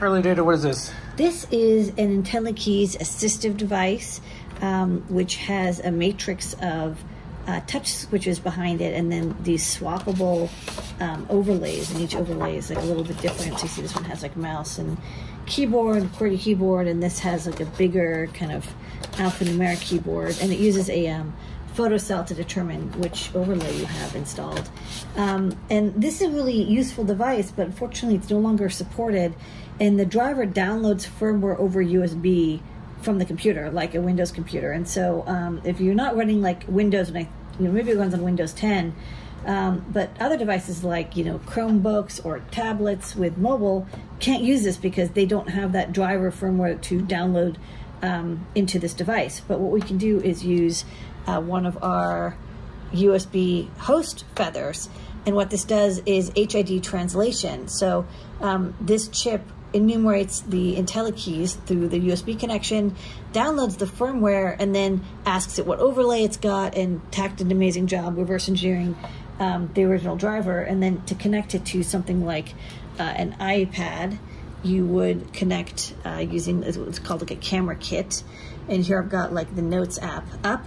Early data, what is this? This is an IntelliKeys assistive device, um, which has a matrix of uh, touch switches behind it, and then these swappable um, overlays. And each overlay is like a little bit different. So you see, this one has like mouse and keyboard, QWERTY keyboard, and this has like a bigger kind of alphanumeric keyboard, and it uses a um, photocell to determine which overlay you have installed. Um, and this is a really useful device, but unfortunately it's no longer supported. And the driver downloads firmware over USB from the computer, like a Windows computer. And so um, if you're not running like Windows, and I, you know, maybe it runs on Windows 10, um, but other devices like you know Chromebooks or tablets with mobile can't use this because they don't have that driver firmware to download um, into this device. But what we can do is use uh, one of our USB host feathers. And what this does is HID translation. So um, this chip enumerates the IntelliKeys through the USB connection, downloads the firmware, and then asks it what overlay it's got, and Thach did an amazing job reverse engineering um, the original driver. And then to connect it to something like uh, an iPad, you would connect uh, using what's called like a camera kit. And here I've got like the Notes app up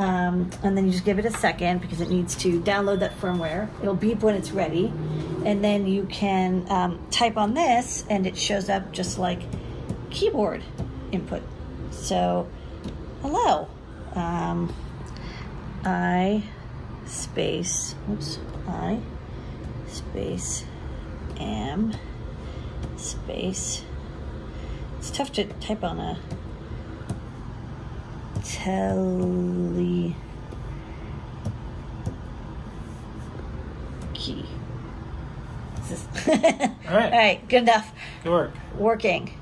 um, and then you just give it a second because it needs to download that firmware. It'll beep when it's ready. And then you can um, type on this and it shows up just like keyboard input. So, hello. Um, I space, oops, I space am space. It's tough to type on a telly key. All right. All right, good enough. Good work. Working.